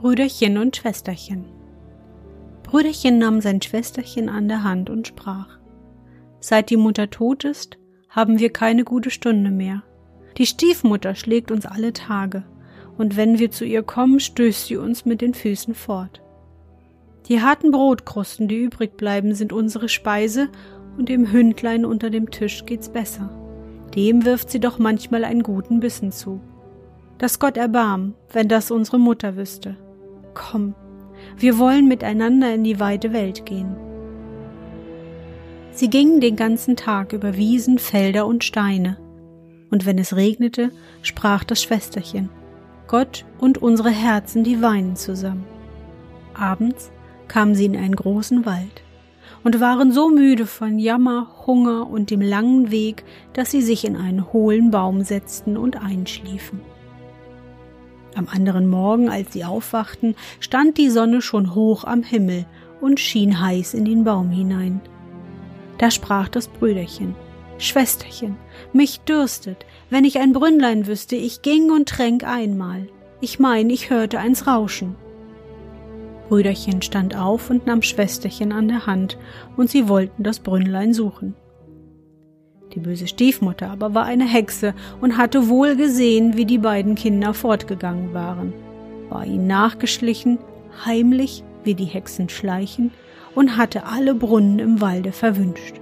Brüderchen und Schwesterchen Brüderchen nahm sein Schwesterchen an der Hand und sprach Seit die Mutter tot ist, haben wir keine gute Stunde mehr. Die Stiefmutter schlägt uns alle Tage, und wenn wir zu ihr kommen, stößt sie uns mit den Füßen fort. Die harten Brotkrusten, die übrig bleiben, sind unsere Speise, und dem Hündlein unter dem Tisch geht's besser. Dem wirft sie doch manchmal einen guten Bissen zu. Dass Gott erbarm, wenn das unsere Mutter wüsste. Komm, wir wollen miteinander in die weite Welt gehen. Sie gingen den ganzen Tag über Wiesen, Felder und Steine, und wenn es regnete, sprach das Schwesterchen, Gott und unsere Herzen, die weinen zusammen. Abends kamen sie in einen großen Wald und waren so müde von Jammer, Hunger und dem langen Weg, dass sie sich in einen hohlen Baum setzten und einschliefen. Am anderen Morgen, als sie aufwachten, stand die Sonne schon hoch am Himmel und schien heiß in den Baum hinein. Da sprach das Brüderchen Schwesterchen, mich dürstet, wenn ich ein Brünnlein wüsste, ich ging und tränk einmal. Ich mein, ich hörte eins rauschen. Brüderchen stand auf und nahm Schwesterchen an der Hand, und sie wollten das Brünnlein suchen. Die böse Stiefmutter aber war eine Hexe und hatte wohl gesehen, wie die beiden Kinder fortgegangen waren, war ihnen nachgeschlichen, heimlich, wie die Hexen schleichen, und hatte alle Brunnen im Walde verwünscht.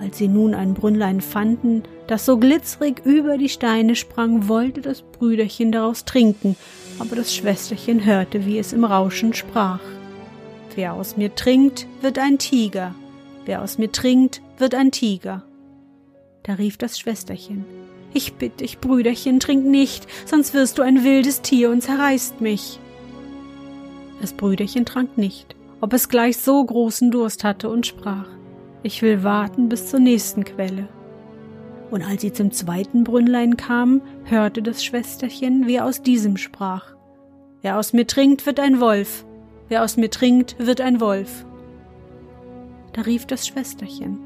Als sie nun ein Brünnlein fanden, das so glitzerig über die Steine sprang, wollte das Brüderchen daraus trinken, aber das Schwesterchen hörte, wie es im Rauschen sprach. Wer aus mir trinkt, wird ein Tiger. Wer aus mir trinkt, wird ein Tiger. Da rief das Schwesterchen. Ich bitte dich, Brüderchen, trink nicht, sonst wirst du ein wildes Tier und zerreißt mich. Das Brüderchen trank nicht, ob es gleich so großen Durst hatte und sprach. Ich will warten bis zur nächsten Quelle. Und als sie zum zweiten Brünnlein kamen, hörte das Schwesterchen, wie er aus diesem sprach. Wer aus mir trinkt, wird ein Wolf. Wer aus mir trinkt, wird ein Wolf. Da rief das Schwesterchen.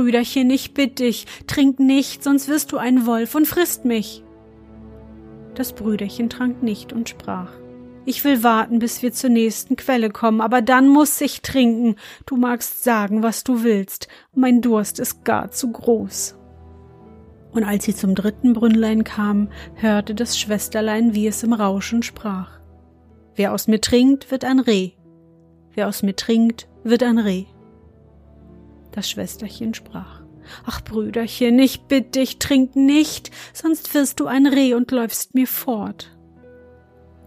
Brüderchen, ich bitte dich, trink nicht, sonst wirst du ein Wolf und frisst mich. Das Brüderchen trank nicht und sprach. Ich will warten, bis wir zur nächsten Quelle kommen, aber dann muss ich trinken. Du magst sagen, was du willst. Mein Durst ist gar zu groß. Und als sie zum dritten Brünnlein kam, hörte das Schwesterlein, wie es im Rauschen sprach. Wer aus mir trinkt, wird ein Reh. Wer aus mir trinkt, wird ein Reh. Das Schwesterchen sprach. Ach, Brüderchen, ich bitte dich, trink nicht, sonst wirst du ein Reh und läufst mir fort.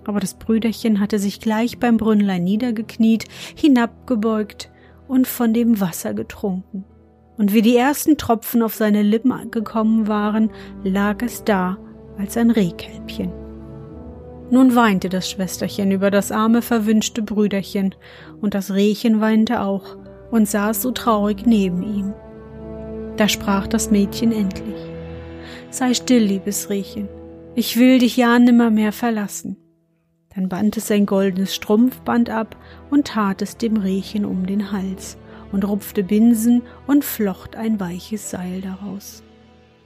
Aber das Brüderchen hatte sich gleich beim Brünnlein niedergekniet, hinabgebeugt und von dem Wasser getrunken und wie die ersten Tropfen auf seine Lippen gekommen waren, lag es da als ein Rehkälbchen. Nun weinte das Schwesterchen über das arme, verwünschte Brüderchen, und das Rehchen weinte auch und saß so traurig neben ihm. Da sprach das Mädchen endlich Sei still, liebes Rehchen, ich will dich ja nimmermehr verlassen. Dann band es sein goldenes Strumpfband ab und tat es dem Rehchen um den Hals und rupfte Binsen und flocht ein weiches Seil daraus.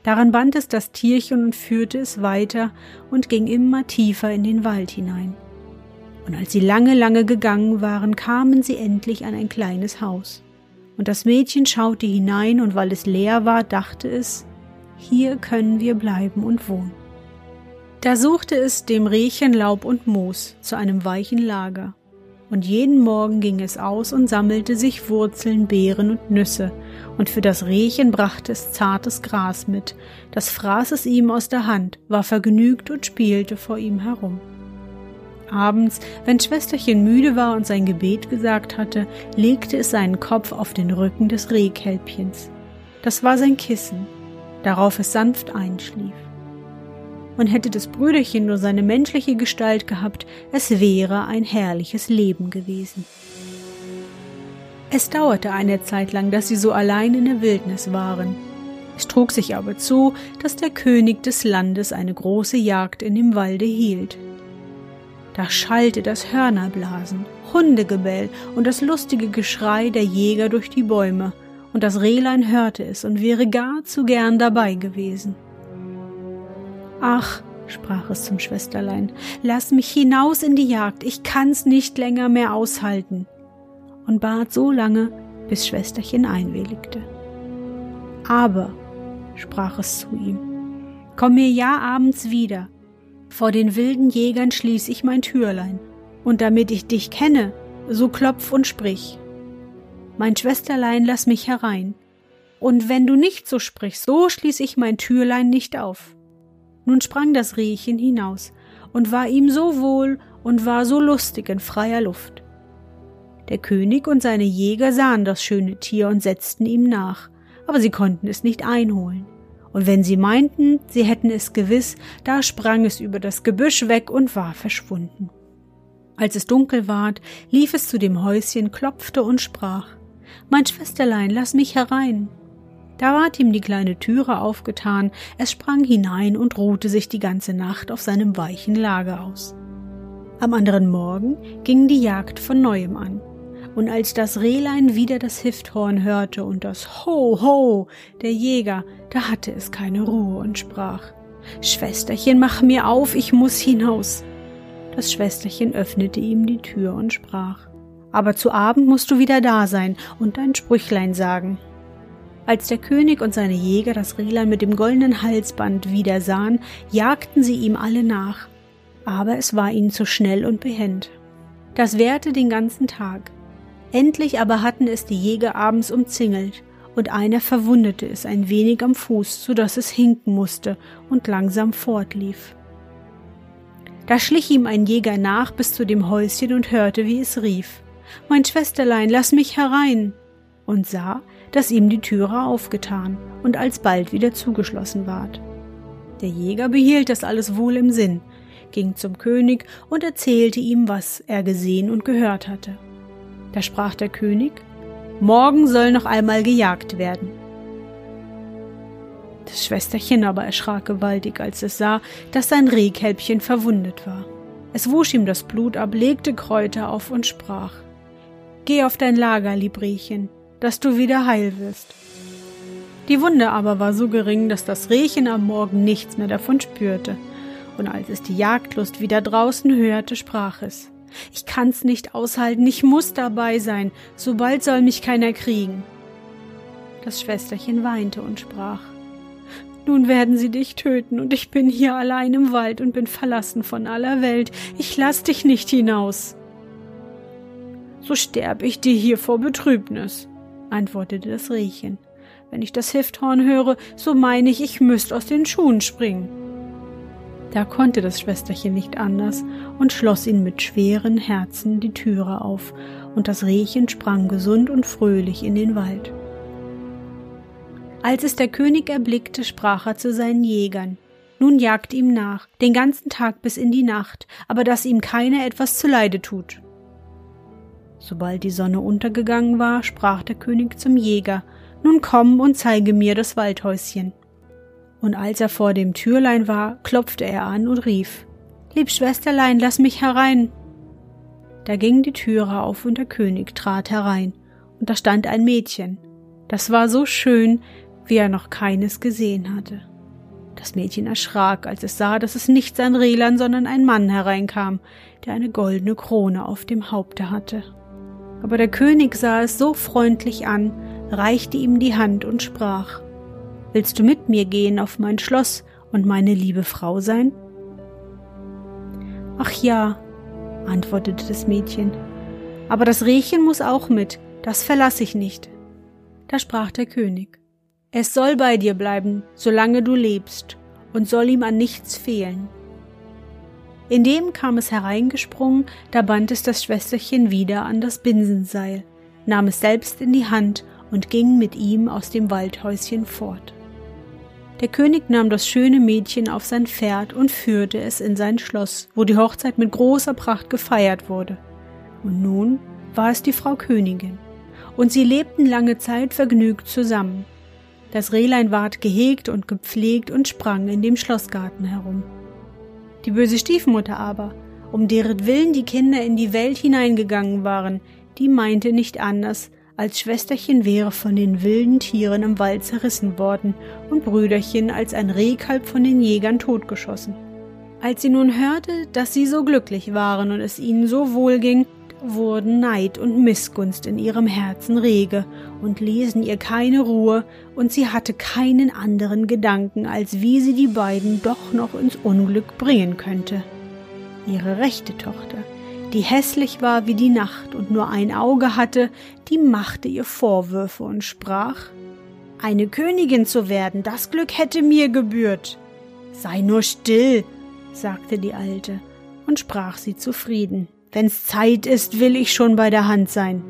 Daran band es das Tierchen und führte es weiter und ging immer tiefer in den Wald hinein. Und als sie lange, lange gegangen waren, kamen sie endlich an ein kleines Haus. Und das Mädchen schaute hinein, und weil es leer war, dachte es, hier können wir bleiben und wohnen. Da suchte es dem Rehchen Laub und Moos zu einem weichen Lager und jeden Morgen ging es aus und sammelte sich Wurzeln, Beeren und Nüsse, und für das Rehchen brachte es zartes Gras mit, das fraß es ihm aus der Hand, war vergnügt und spielte vor ihm herum. Abends, wenn Schwesterchen müde war und sein Gebet gesagt hatte, legte es seinen Kopf auf den Rücken des Rehkälbchens. Das war sein Kissen, darauf es sanft einschlief und hätte das Brüderchen nur seine menschliche Gestalt gehabt, es wäre ein herrliches Leben gewesen. Es dauerte eine Zeit lang, dass sie so allein in der Wildnis waren. Es trug sich aber zu, dass der König des Landes eine große Jagd in dem Walde hielt. Da schallte das Hörnerblasen, Hundegebell und das lustige Geschrei der Jäger durch die Bäume, und das Rehlein hörte es und wäre gar zu gern dabei gewesen. Ach, sprach es zum Schwesterlein, lass mich hinaus in die Jagd, ich kann's nicht länger mehr aushalten, und bat so lange, bis Schwesterchen einwilligte. Aber, sprach es zu ihm, komm mir ja abends wieder, vor den wilden Jägern schließ ich mein Türlein, und damit ich dich kenne, so klopf und sprich. Mein Schwesterlein, lass mich herein, und wenn du nicht so sprichst, so schließ ich mein Türlein nicht auf. Nun sprang das Rehchen hinaus und war ihm so wohl und war so lustig in freier Luft. Der König und seine Jäger sahen das schöne Tier und setzten ihm nach, aber sie konnten es nicht einholen. Und wenn sie meinten, sie hätten es gewiss, da sprang es über das Gebüsch weg und war verschwunden. Als es dunkel ward, lief es zu dem Häuschen, klopfte und sprach Mein Schwesterlein, lass mich herein. Da ward ihm die kleine Türe aufgetan, es sprang hinein und ruhte sich die ganze Nacht auf seinem weichen Lager aus. Am anderen Morgen ging die Jagd von neuem an, und als das Rehlein wieder das Hifthorn hörte und das Ho, ho der Jäger, da hatte es keine Ruhe und sprach Schwesterchen, mach mir auf, ich muss hinaus. Das Schwesterchen öffnete ihm die Tür und sprach Aber zu Abend musst du wieder da sein und dein Sprüchlein sagen. Als der König und seine Jäger das Rehlein mit dem goldenen Halsband wieder sahen, jagten sie ihm alle nach. Aber es war ihnen zu schnell und behend. Das währte den ganzen Tag. Endlich aber hatten es die Jäger abends umzingelt, und einer verwundete es ein wenig am Fuß, so dass es hinken musste und langsam fortlief. Da schlich ihm ein Jäger nach bis zu dem Häuschen und hörte, wie es rief Mein Schwesterlein, lass mich herein und sah, dass ihm die Türe aufgetan und alsbald wieder zugeschlossen ward. Der Jäger behielt das alles wohl im Sinn, ging zum König und erzählte ihm, was er gesehen und gehört hatte. Da sprach der König, Morgen soll noch einmal gejagt werden. Das Schwesterchen aber erschrak gewaltig, als es sah, dass sein Rehkälbchen verwundet war. Es wusch ihm das Blut ab, legte Kräuter auf und sprach Geh auf dein Lager, lieb Rehchen, dass du wieder heil wirst. Die Wunde aber war so gering, dass das Rehchen am Morgen nichts mehr davon spürte, und als es die Jagdlust wieder draußen hörte, sprach es Ich kann's nicht aushalten, ich muss dabei sein, sobald soll mich keiner kriegen. Das Schwesterchen weinte und sprach Nun werden sie dich töten, und ich bin hier allein im Wald und bin verlassen von aller Welt, ich lass dich nicht hinaus. So sterb ich dir hier vor Betrübnis antwortete das Rehchen. Wenn ich das Hifthorn höre, so meine ich, ich müsst aus den Schuhen springen. Da konnte das Schwesterchen nicht anders und schloss ihn mit schweren Herzen die Türe auf, und das Rehchen sprang gesund und fröhlich in den Wald. Als es der König erblickte, sprach er zu seinen Jägern. Nun jagt ihm nach, den ganzen Tag bis in die Nacht, aber dass ihm keiner etwas zuleide tut. Sobald die Sonne untergegangen war, sprach der König zum Jäger Nun komm und zeige mir das Waldhäuschen. Und als er vor dem Türlein war, klopfte er an und rief Lieb Schwesterlein, lass mich herein. Da ging die Türe auf und der König trat herein, und da stand ein Mädchen. Das war so schön, wie er noch keines gesehen hatte. Das Mädchen erschrak, als es sah, dass es nicht sein Rehlein, sondern ein Mann hereinkam, der eine goldene Krone auf dem Haupte hatte. Aber der König sah es so freundlich an, reichte ihm die Hand und sprach Willst du mit mir gehen auf mein Schloss und meine liebe Frau sein? Ach ja, antwortete das Mädchen, Aber das Rehchen muss auch mit, das verlasse ich nicht. Da sprach der König. Es soll bei dir bleiben, solange du lebst, und soll ihm an nichts fehlen. Indem kam es hereingesprungen, da band es das Schwesterchen wieder an das Binsenseil, nahm es selbst in die Hand und ging mit ihm aus dem Waldhäuschen fort. Der König nahm das schöne Mädchen auf sein Pferd und führte es in sein Schloss, wo die Hochzeit mit großer Pracht gefeiert wurde. Und nun war es die Frau Königin. Und sie lebten lange Zeit vergnügt zusammen. Das Rehlein ward gehegt und gepflegt und sprang in dem Schlossgarten herum. Die böse Stiefmutter aber, um deren Willen die Kinder in die Welt hineingegangen waren, die meinte nicht anders, als Schwesterchen wäre von den wilden Tieren im Wald zerrissen worden und Brüderchen als ein Rehkalb von den Jägern totgeschossen. Als sie nun hörte, dass sie so glücklich waren und es ihnen so wohl ging, wurden Neid und Missgunst in ihrem Herzen rege und ließen ihr keine Ruhe, und sie hatte keinen anderen Gedanken, als wie sie die beiden doch noch ins Unglück bringen könnte. Ihre rechte Tochter, die hässlich war wie die Nacht und nur ein Auge hatte, die machte ihr Vorwürfe und sprach Eine Königin zu werden, das Glück hätte mir gebührt. Sei nur still, sagte die Alte und sprach sie zufrieden. Wenn's Zeit ist, will ich schon bei der Hand sein.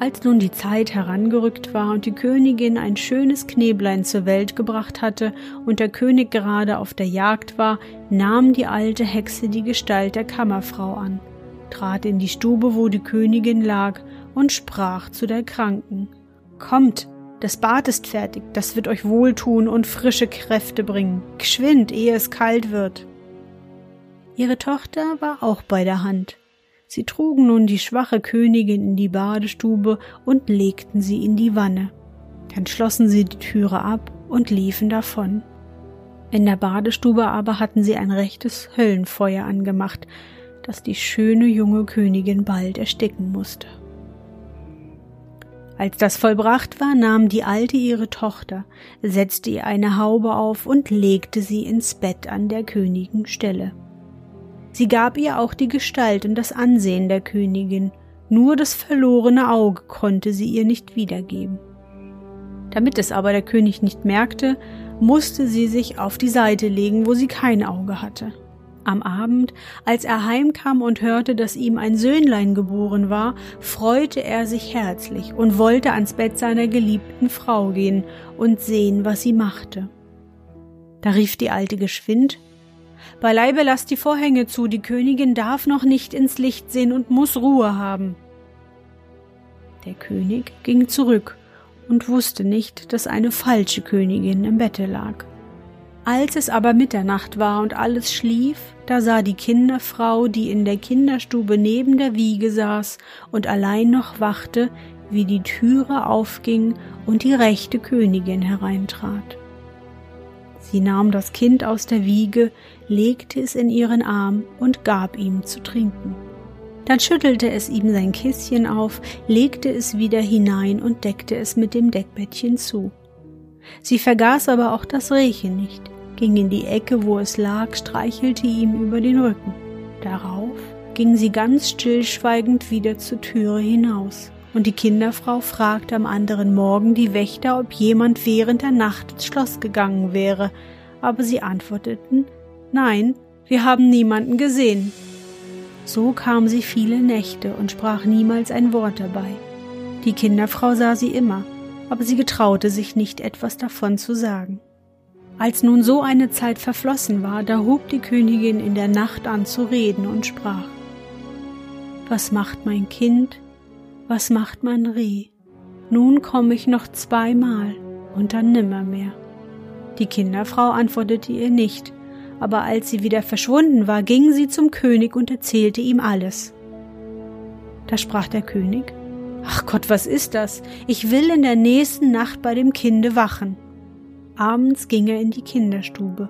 Als nun die Zeit herangerückt war und die Königin ein schönes Kneblein zur Welt gebracht hatte und der König gerade auf der Jagd war, nahm die alte Hexe die Gestalt der Kammerfrau an, trat in die Stube, wo die Königin lag, und sprach zu der Kranken Kommt, das Bad ist fertig, das wird euch wohltun und frische Kräfte bringen. Geschwind, ehe es kalt wird. Ihre Tochter war auch bei der Hand. Sie trugen nun die schwache Königin in die Badestube und legten sie in die Wanne. Dann schlossen sie die Türe ab und liefen davon. In der Badestube aber hatten sie ein rechtes Höllenfeuer angemacht, das die schöne junge Königin bald ersticken musste. Als das vollbracht war, nahm die Alte ihre Tochter, setzte ihr eine Haube auf und legte sie ins Bett an der Königin Stelle. Sie gab ihr auch die Gestalt und das Ansehen der Königin, nur das verlorene Auge konnte sie ihr nicht wiedergeben. Damit es aber der König nicht merkte, musste sie sich auf die Seite legen, wo sie kein Auge hatte. Am Abend, als er heimkam und hörte, dass ihm ein Söhnlein geboren war, freute er sich herzlich und wollte ans Bett seiner geliebten Frau gehen und sehen, was sie machte. Da rief die Alte geschwind Beileibe lasst die Vorhänge zu, die Königin darf noch nicht ins Licht sehen und muss Ruhe haben. Der König ging zurück und wusste nicht, dass eine falsche Königin im Bette lag. Als es aber Mitternacht war und alles schlief, da sah die Kinderfrau, die in der Kinderstube neben der Wiege saß und allein noch wachte, wie die Türe aufging und die rechte Königin hereintrat. Sie nahm das Kind aus der Wiege, legte es in ihren Arm und gab ihm zu trinken. Dann schüttelte es ihm sein Kissen auf, legte es wieder hinein und deckte es mit dem Deckbettchen zu. Sie vergaß aber auch das Rehchen nicht, ging in die Ecke, wo es lag, streichelte ihm über den Rücken. Darauf ging sie ganz stillschweigend wieder zur Türe hinaus und die Kinderfrau fragte am anderen Morgen die Wächter, ob jemand während der Nacht ins Schloss gegangen wäre, aber sie antworteten Nein, wir haben niemanden gesehen. So kam sie viele Nächte und sprach niemals ein Wort dabei. Die Kinderfrau sah sie immer, aber sie getraute sich nicht etwas davon zu sagen. Als nun so eine Zeit verflossen war, da hob die Königin in der Nacht an zu reden und sprach Was macht mein Kind, was macht mein Reh? Nun komme ich noch zweimal und dann nimmermehr. Die Kinderfrau antwortete ihr nicht, aber als sie wieder verschwunden war, ging sie zum König und erzählte ihm alles. Da sprach der König, Ach Gott, was ist das? Ich will in der nächsten Nacht bei dem Kinde wachen. Abends ging er in die Kinderstube,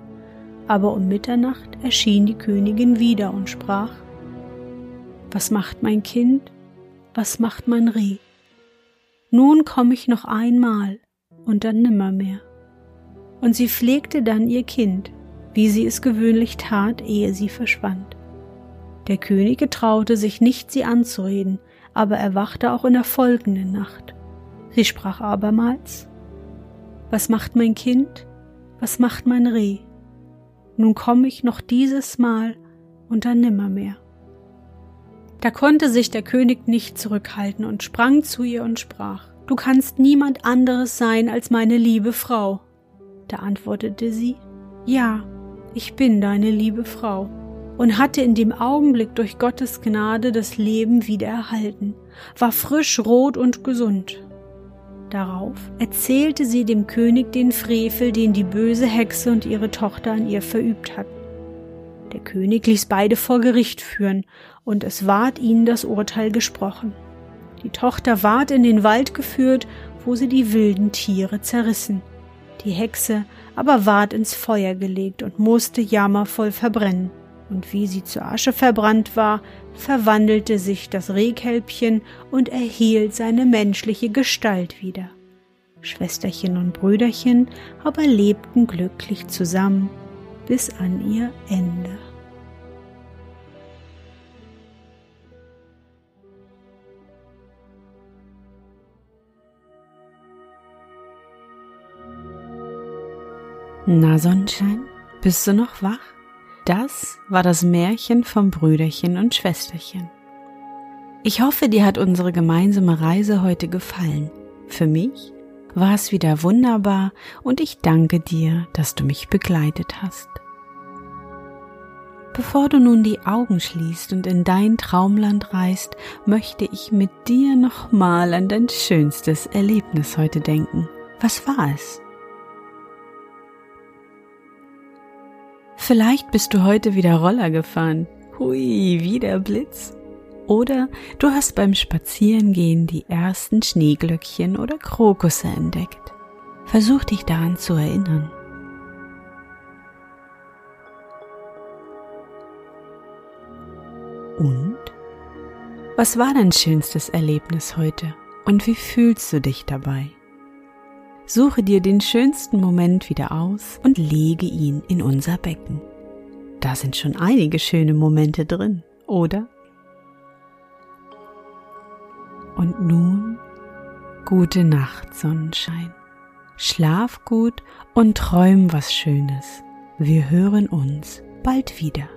aber um Mitternacht erschien die Königin wieder und sprach, Was macht mein Kind? Was macht mein Reh? Nun komm ich noch einmal und dann nimmermehr. Und sie pflegte dann ihr Kind, wie sie es gewöhnlich tat, ehe sie verschwand. Der König getraute sich nicht, sie anzureden, aber er wachte auch in der folgenden Nacht. Sie sprach abermals Was macht mein Kind? Was macht mein Reh? Nun komm ich noch dieses Mal und dann nimmermehr. Da konnte sich der König nicht zurückhalten und sprang zu ihr und sprach Du kannst niemand anderes sein als meine liebe Frau. Da antwortete sie Ja, ich bin deine liebe Frau und hatte in dem Augenblick durch Gottes Gnade das Leben wieder erhalten, war frisch, rot und gesund. Darauf erzählte sie dem König den Frevel, den die böse Hexe und ihre Tochter an ihr verübt hatten. Der König ließ beide vor Gericht führen, und es ward ihnen das Urteil gesprochen. Die Tochter ward in den Wald geführt, wo sie die wilden Tiere zerrissen. Die Hexe aber ward ins Feuer gelegt und musste jammervoll verbrennen. Und wie sie zur Asche verbrannt war, verwandelte sich das Rehkälbchen und erhielt seine menschliche Gestalt wieder. Schwesterchen und Brüderchen aber lebten glücklich zusammen bis an ihr Ende. Na Sonnenschein, bist du noch wach? Das war das Märchen vom Brüderchen und Schwesterchen. Ich hoffe, dir hat unsere gemeinsame Reise heute gefallen. Für mich war es wieder wunderbar und ich danke dir, dass du mich begleitet hast. Bevor du nun die Augen schließt und in dein Traumland reist, möchte ich mit dir nochmal an dein schönstes Erlebnis heute denken. Was war es? Vielleicht bist du heute wieder Roller gefahren. Hui, wie der Blitz. Oder du hast beim Spazierengehen die ersten Schneeglöckchen oder Krokusse entdeckt. Versuch dich daran zu erinnern. Und? Was war dein schönstes Erlebnis heute? Und wie fühlst du dich dabei? Suche dir den schönsten Moment wieder aus und lege ihn in unser Becken. Da sind schon einige schöne Momente drin, oder? Und nun gute Nacht, Sonnenschein. Schlaf gut und träum was Schönes. Wir hören uns bald wieder.